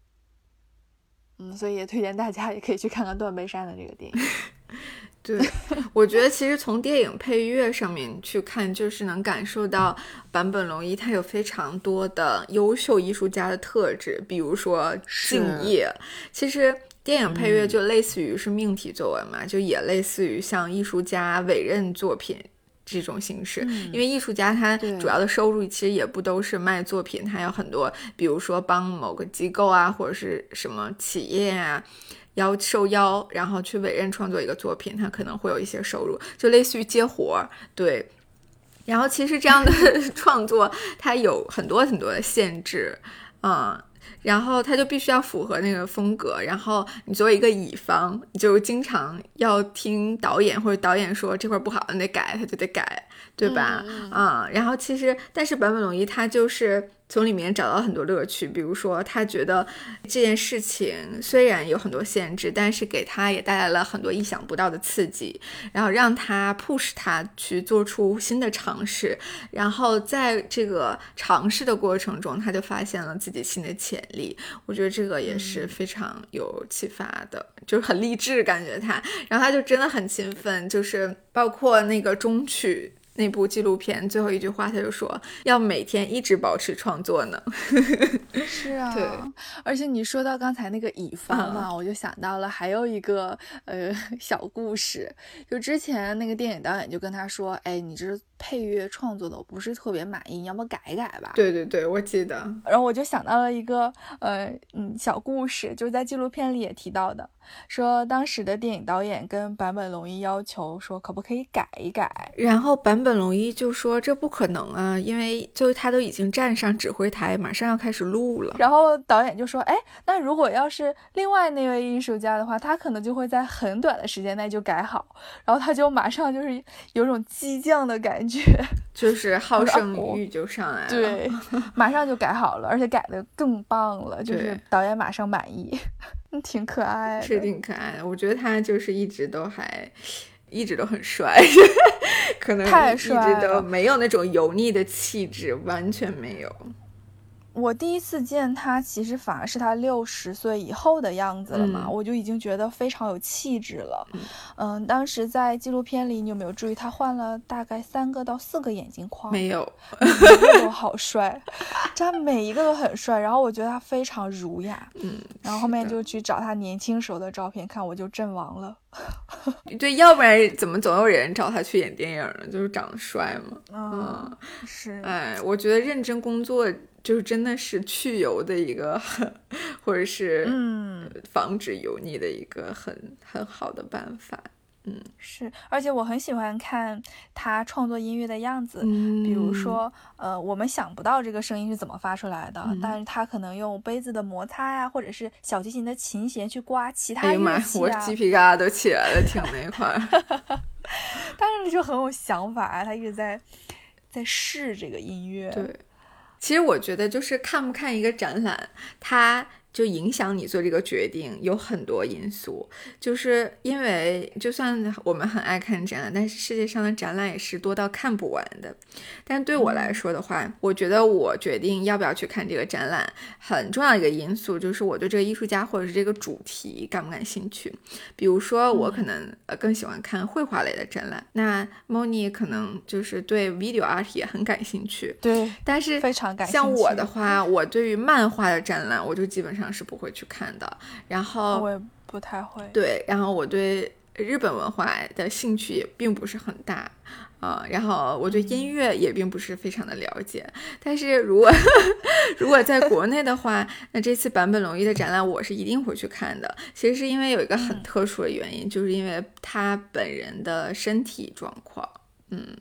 嗯，所以也推荐大家也可以去看看《断背山》的这个电影。*laughs*
对，我觉得其实从电影配乐上面去看，就是能感受到坂本龙一他有非常多的优秀艺术家的特质，比如说敬业。其实电影配乐就类似于是命题作文嘛，就也类似于像艺术家委任作品。这种形式，
嗯
因为艺术家他主要的收入其实也不都是卖作品，他有很多，比如说帮某个机构啊，或者是什么企业啊。邀受邀，然后去委任创作一个作品，他可能会有一些收入，就类似于接活儿，对。然后其实这样的 *laughs* 创作，它有很多很多的限制，嗯，然后他就必须要符合那个风格。然后你作为一个乙方，你就经常要听导演或者导演说这块不好，你得改，他就得改，对吧？
嗯
嗯，然后其实，但是坂本龙一他就是从里面找到很多乐趣，比如说他觉得这件事情虽然有很多限制，但是给他也带来了很多意想不到的刺激，然后让他 push 他去做出新的尝试，然后在这个尝试的过程中，他就发现了自己新的潜力。我觉得这个也是非常有启发的，就是很励志，感觉他，然后他就真的很勤奋，就是包括那个中曲。那部纪录片最后一句话，他就说要每天一直保持创作呢。*laughs*
是啊，
对
而且你说到刚才那个乙方嘛，我就想到了还有一个呃小故事，就之前那个电影导演就跟他说，哎，你这配乐创作的我不是特别满意，你要不改改吧？
对对对，我记得。
然后我就想到了一个呃嗯小故事，就是在纪录片里也提到的，说当时的电影导演跟坂本龙一要求说，可不可以改一改？
然后坂本龙一就说这不可能啊，因为就他都已经站上指挥台，马上要开始录了。
然后导演就说，哎，那如果要是另外那位艺术家的话，他可能就会在很短的时间内就改好，然后他就马上就是有种激将的感觉，
就是好胜
我
欲就上来了。
对，马上就改好了，而且改的更棒了，就是导演马上满意，*laughs* 挺可爱的。
是挺可爱的。我觉得他就是一直都还，一直都很帅，*laughs* 可能一直都没有那种油腻的气质，完全没有。
我第一次见他，其实反而是他六十岁以后的样子了嘛，
嗯
我就已经觉得非常有气质了。
嗯
嗯，当时在纪录片里，你有没有注意他换了大概三个到四个眼镜框？
没有，*laughs*
都好帅，这他每一个都很帅。然后我觉得他非常儒雅，
嗯，
然后后面就去找他年轻时候的照片看，我就阵亡了。
对，要不然怎么总有人找他去演电影呢？就是长得帅嘛。
嗯，是，
哎，我觉得认真工作就是真的是去油的一个，或者是
嗯，
防止油腻的一个很很好的办法。
嗯是，而且我很喜欢看他创作音乐的样子。
嗯
比如，说，呃，我们想不到这个声音是怎么发出来的，
嗯
但是他可能用杯子的摩擦呀、或者是小提琴的琴弦去刮其他
哎呀妈呀，我鸡皮疙瘩都起来了，听那 *laughs* 块儿。*laughs*
但是就很有想法啊，他一直在在试这个音乐。
对，其实我觉得就是看不看一个展览，它就影响你做这个决定有很多因素。就是因为就算我们很爱看展览，但是世界上的展览也是多到看不完的。但对我来说的话，我觉得我决定要不要去看这个展览，很重要一个因素就是我对这个艺术家或者是这个主题感不感兴趣。比如说，我可能呃更喜欢看绘画类的展览，那 Moni 可能就是对 video art 也很感兴趣。
对，
但是
非常感兴趣。
像我的话，我对于漫画的展览，我就基本上是不会去看的。然后
我也不太会。
对，然后我对日本文化的兴趣也并不是很大。啊、然后我对音乐也并不是非常的了解，但是如果 *laughs* 如果在国内的话，*laughs* 那这次坂本龙一的展览我是一定会去看的。其实是因为有一个很特殊的原因，就是因为他本人的身体状况，嗯，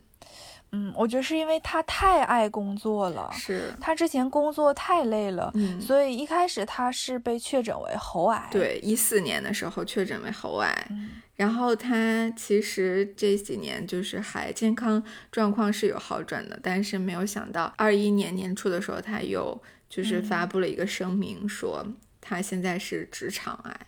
嗯，我觉得是因为他太爱工作了，
是，
他之前工作太累了，
嗯，
所以一开始他是被确诊为喉癌。，
对，一四年的时候确诊为喉癌，
嗯。
然后他其实这几年就是还健康状况是有好转的，但是没有想到二一年年初的时候，他又就是发布了一个声明说他现在是直肠癌，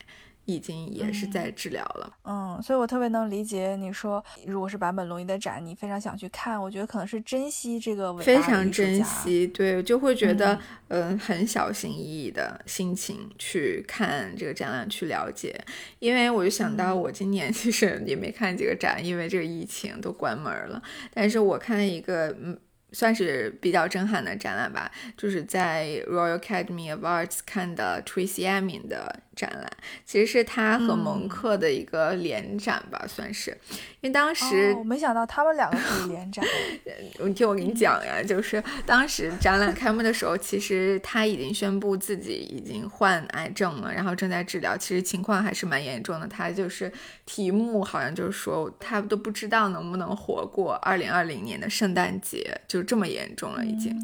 已经也是在治疗了。
嗯，所以我特别能理解你说，如果是坂本龙一的展，你非常想去看，我觉得可能是珍惜这个伟大
非常珍。惜，对，就会觉得，嗯、很小心翼翼的心情去看这个展览，去了解。因为我就想到，我今年 *laughs* 其实也没看几个展，因为这个疫情都关门了。但是我看一个，嗯，算是比较震撼的展览吧，就是在 Royal Academy of Arts 看的 Tracy Emin 的展览，其实是他和蒙克的一个联展吧，算是。因为当时
我没想到他们两个可以联展。*laughs*
你听我给你讲呀，就是当时展览开幕的时候，其实他已经宣布自己已经患癌症了，然后正在治疗，其实情况还是蛮严重的。他就是题目好像就是说他都不知道能不能活过二零二零年的圣诞节，就这么严重了已经。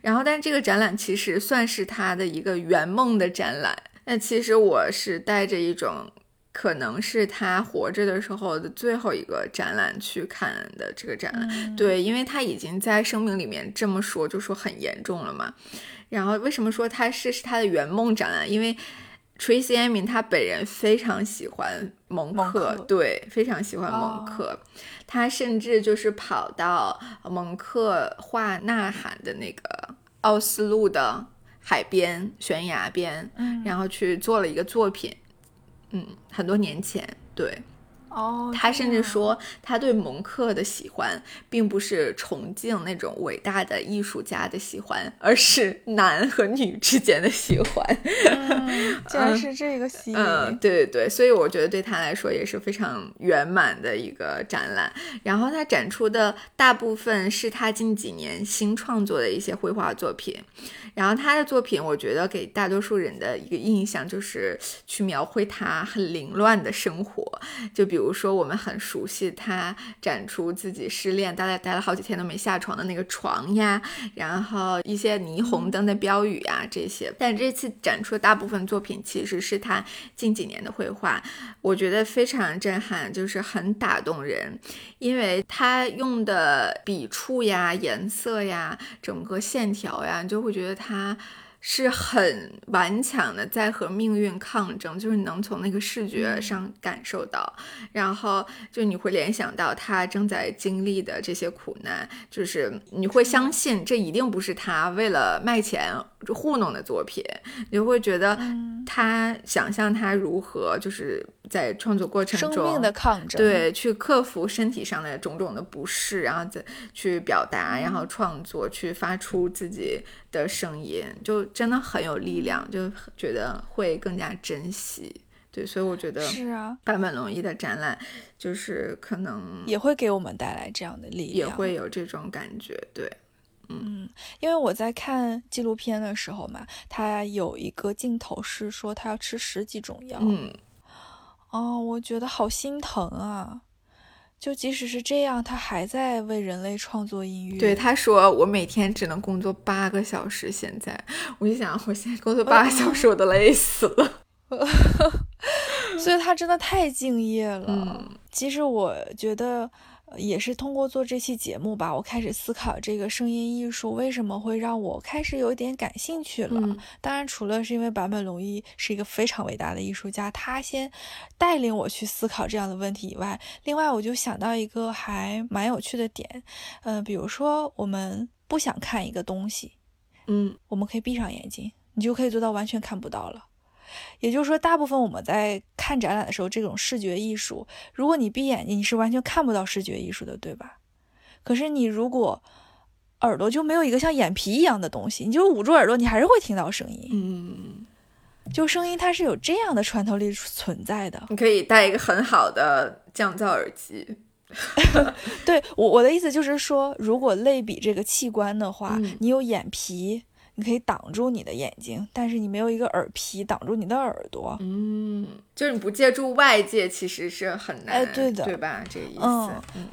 然后，但是这个展览其实算是他的一个圆梦的展览。那其实我是带着一种。可能是他活着的时候的最后一个展览去看的这个展览，对，因为他已经在声明里面这么说，就说很严重了嘛。然后为什么说他是是他的圆梦展览？因为 Tracy Emin 他本人非常喜欢蒙克，对，非常喜欢蒙克，他甚至就是跑到蒙克画《呐喊》的那个奥斯陆的海边悬崖边，然后去做了一个作品。嗯，很多年前，对。
哦，
他甚至说，他对蒙克的喜欢，并不是崇敬那种伟大的艺术家的喜欢，而是男和女之间的喜欢。*laughs*
竟然是这个吸引。
嗯，对对对，所以我觉得对他来说也是非常圆满的一个展览。然后他展出的大部分是他近几年新创作的一些绘画作品。然后他的作品，我觉得给大多数人的一个印象就是去描绘他很凌乱的生活，就比如。比如说，我们很熟悉他展出自己失恋，大概待了好几天都没下床的那个床呀，然后一些霓虹灯的标语呀这些。但这次展出的大部分作品其实是他近几年的绘画，我觉得非常震撼，就是很打动人，因为他用的笔触呀、颜色呀、整个线条呀，你就会觉得他。是很顽强的，在和命运抗争，就是能从那个视觉上感受到，然后就你会联想到他正在经历的这些苦难，就是你会相信这一定不是他为了卖钱糊弄的作品，你会觉得他想象他如何就是在创作过程中
生命的抗争，
对，去克服身体上的种种的不适，然后再去表达，然后创作，去发出自己的声音，就。真的很有力量，就觉得会更加珍惜。对，所以我觉得
是啊，
坂本龙一的展览就是可能
也会给我们带来这样的力量，
也会有这种感觉。对，
嗯，因为我在看纪录片的时候嘛，他有一个镜头是说他要吃十几种药，
嗯，
哦，我觉得好心疼啊。就即使是这样，他还在为人类创作音乐。
对，他说我每天只能工作八个小时。现在，我就想，我现在工作八个小时，我都累死了。*laughs*
所以，他真的太敬业了。
嗯，
其实我觉得。也是通过做这期节目吧，我开始思考这个声音艺术为什么会让我开始有点感兴趣了。当然，除了是因为坂本龙一是一个非常伟大的艺术家，他先带领我去思考这样的问题以外，另外我就想到一个还蛮有趣的点，嗯，比如说我们不想看一个东西，
嗯，
我们可以闭上眼睛，你就可以做到完全看不到了。也就是说，大部分我们在看展览的时候，这种视觉艺术，如果你闭眼睛，你是完全看不到视觉艺术的，对吧？可是你如果耳朵就没有一个像眼皮一样的东西，你就捂住耳朵，你还是会听到声音。
嗯，
就声音它是有这样的穿透力存在的。
你可以戴一个很好的降噪耳机。*laughs*
对我我的意思就是说，如果类比这个器官的话，你有眼皮。你可以挡住你的眼睛，但是你没有一个耳皮挡住你的耳朵。
嗯，就是你不借助外界，其实是很难。
哎，对的，
对吧？这个意思。
嗯，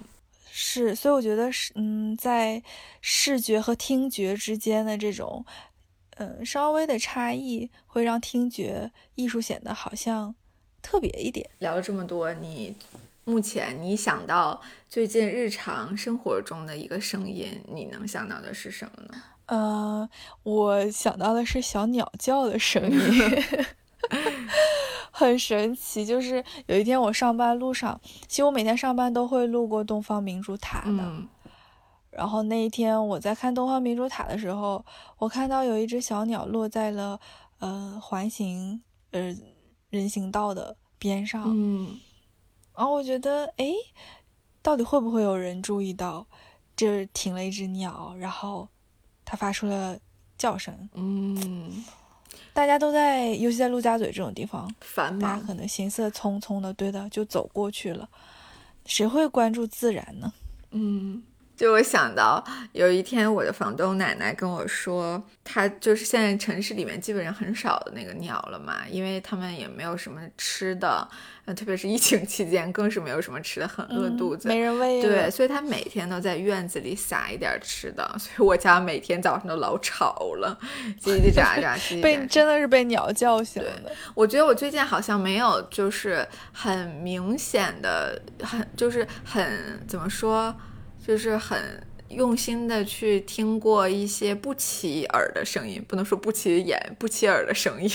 是，所以我觉得是，嗯，在视觉和听觉之间的这种，嗯，稍微的差异，会让听觉艺术显得好像特别一点。
聊了这么多，你目前你想到最近日常生活中的一个声音，你能想到的是什么呢？
呃，我想到的是小鸟叫的声音，*laughs* 很神奇。就是有一天我上班路上，其实我每天上班都会路过东方明珠塔的。然后那一天我在看东方明珠塔的时候，我看到有一只小鸟落在了呃环形呃人行道的边上。
嗯，
然后我觉得，哎，到底会不会有人注意到？这停了一只鸟，然后它发出了叫声。
嗯，
大家都在，尤其在陆家嘴这种地方，
繁忙
大家可能行色匆匆的，对的，就走过去了。谁会关注自然呢？
嗯，就我想到有一天，我的房东奶奶跟我说，她就是现在城市里面基本上很少的那个鸟了嘛，因为他们也没有什么吃的，呃，特别是疫情期间，更是没有什么吃的，很饿肚子。
嗯没人喂。
对，所以她每天都在院子里撒一点吃的，所以我家每天早上都老吵了，叽叽喳喳，叽叽 *laughs* 喳
被。真的是被鸟叫醒
对
的。
我觉得我最近好像没有，就是很明显的，很就是很怎么说，就是很用心的去听过一些不起耳的声音，不能说不起眼、不起耳的声音，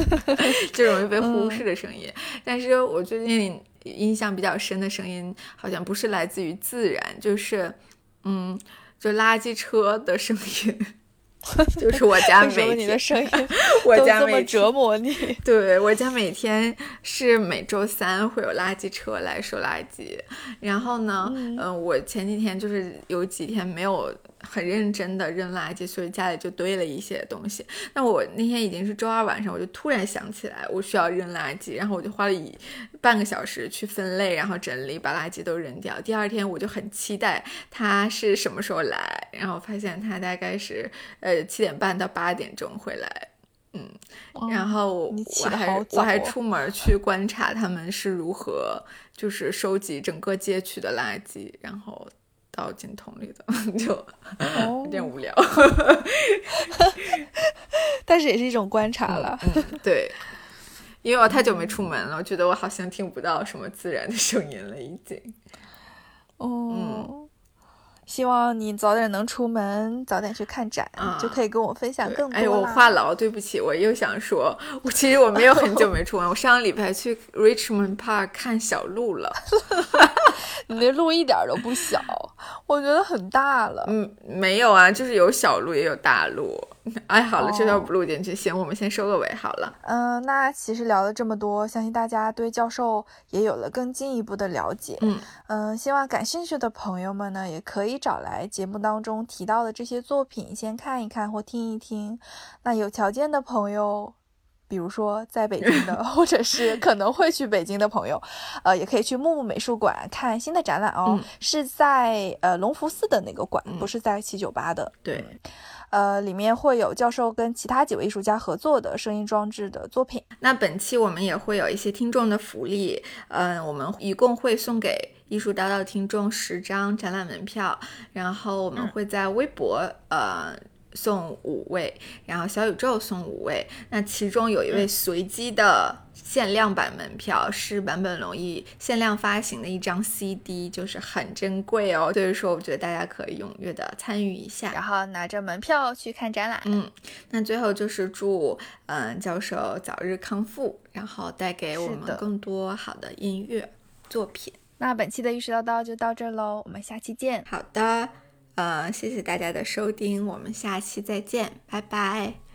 *laughs* 就容易被忽视的声音。但是我最近印象比较深的声音，好像不是来自于自然，就是嗯，就垃圾车的声音。*laughs* 就是我家
为什么
每天，
你的声音 *laughs*
我
都这么
家每
折磨你？*laughs*
对我家每天是每周三会有垃圾车来收垃圾，然后呢，嗯、我前几天就是有几天没有很认真的扔垃圾，所以家里就堆了一些东西。那我那天已经是周二晚上，我就突然想起来我需要扔垃圾，然后我就花了一半个小时去分类，然后整理，把垃圾都扔掉。第二天我就很期待他是什么时候来，然后发现他大概是呃七点半到八点钟会来。嗯，然后我还我还出门去观察他们是如何就是收集整个街区的垃圾，然后倒进桶里的，*laughs* 就
哦
有点无聊。*laughs*
但是也是一种观察了。
嗯，对，因为我太久没出门了，我觉得我好像听不到什么自然的声音了，已经。
哦，希望你早点能出门，早点去看展，
啊
就可以跟我分享更多
哎，我话痨，对不起，我又想说，我其实我没有很久没出门，我上个礼拜去 Richmond Park 看小鹿了。*laughs*
你那鹿一点儿都不小，我觉得很大了。
嗯，没有啊，就是有小鹿也有大鹿。*laughs* 哎，好了，这段
哦
不录进去，行，我们先收个尾好了。
嗯、那其实聊了这么多，相信大家对教授也有了更进一步的了解。
嗯
嗯，希望感兴趣的朋友们呢，也可以找来节目当中提到的这些作品先看一看或听一听。那有条件的朋友，比如说在北京的，*laughs* 或者是可能会去北京的朋友，呃，也可以去木木美术馆看新的展览哦，
嗯
是在呃龙福寺的那个馆，
嗯
不是在七九八的。
对
嗯呃，里面会有教授跟其他几位艺术家合作的声音装置的作品。
那本期我们也会有一些听众的福利，嗯，我们一共会送给艺术大道听众十张展览门票，然后我们会在微博、呃送五位，然后小宇宙送五位，那其中有一位随机的限量版门票是坂本龙一限量发行的一张 CD，就是很珍贵哦，所以说我觉得大家可以踊跃的参与一下，
然后拿着门票去看展览。
嗯，那最后就是祝嗯教授早日康复，然后带给我们更多好的音乐作品。
那本期的玉石叨叨就到这喽，我们下期见。
好的，呃，谢谢大家的收听，我们下期再见，拜拜。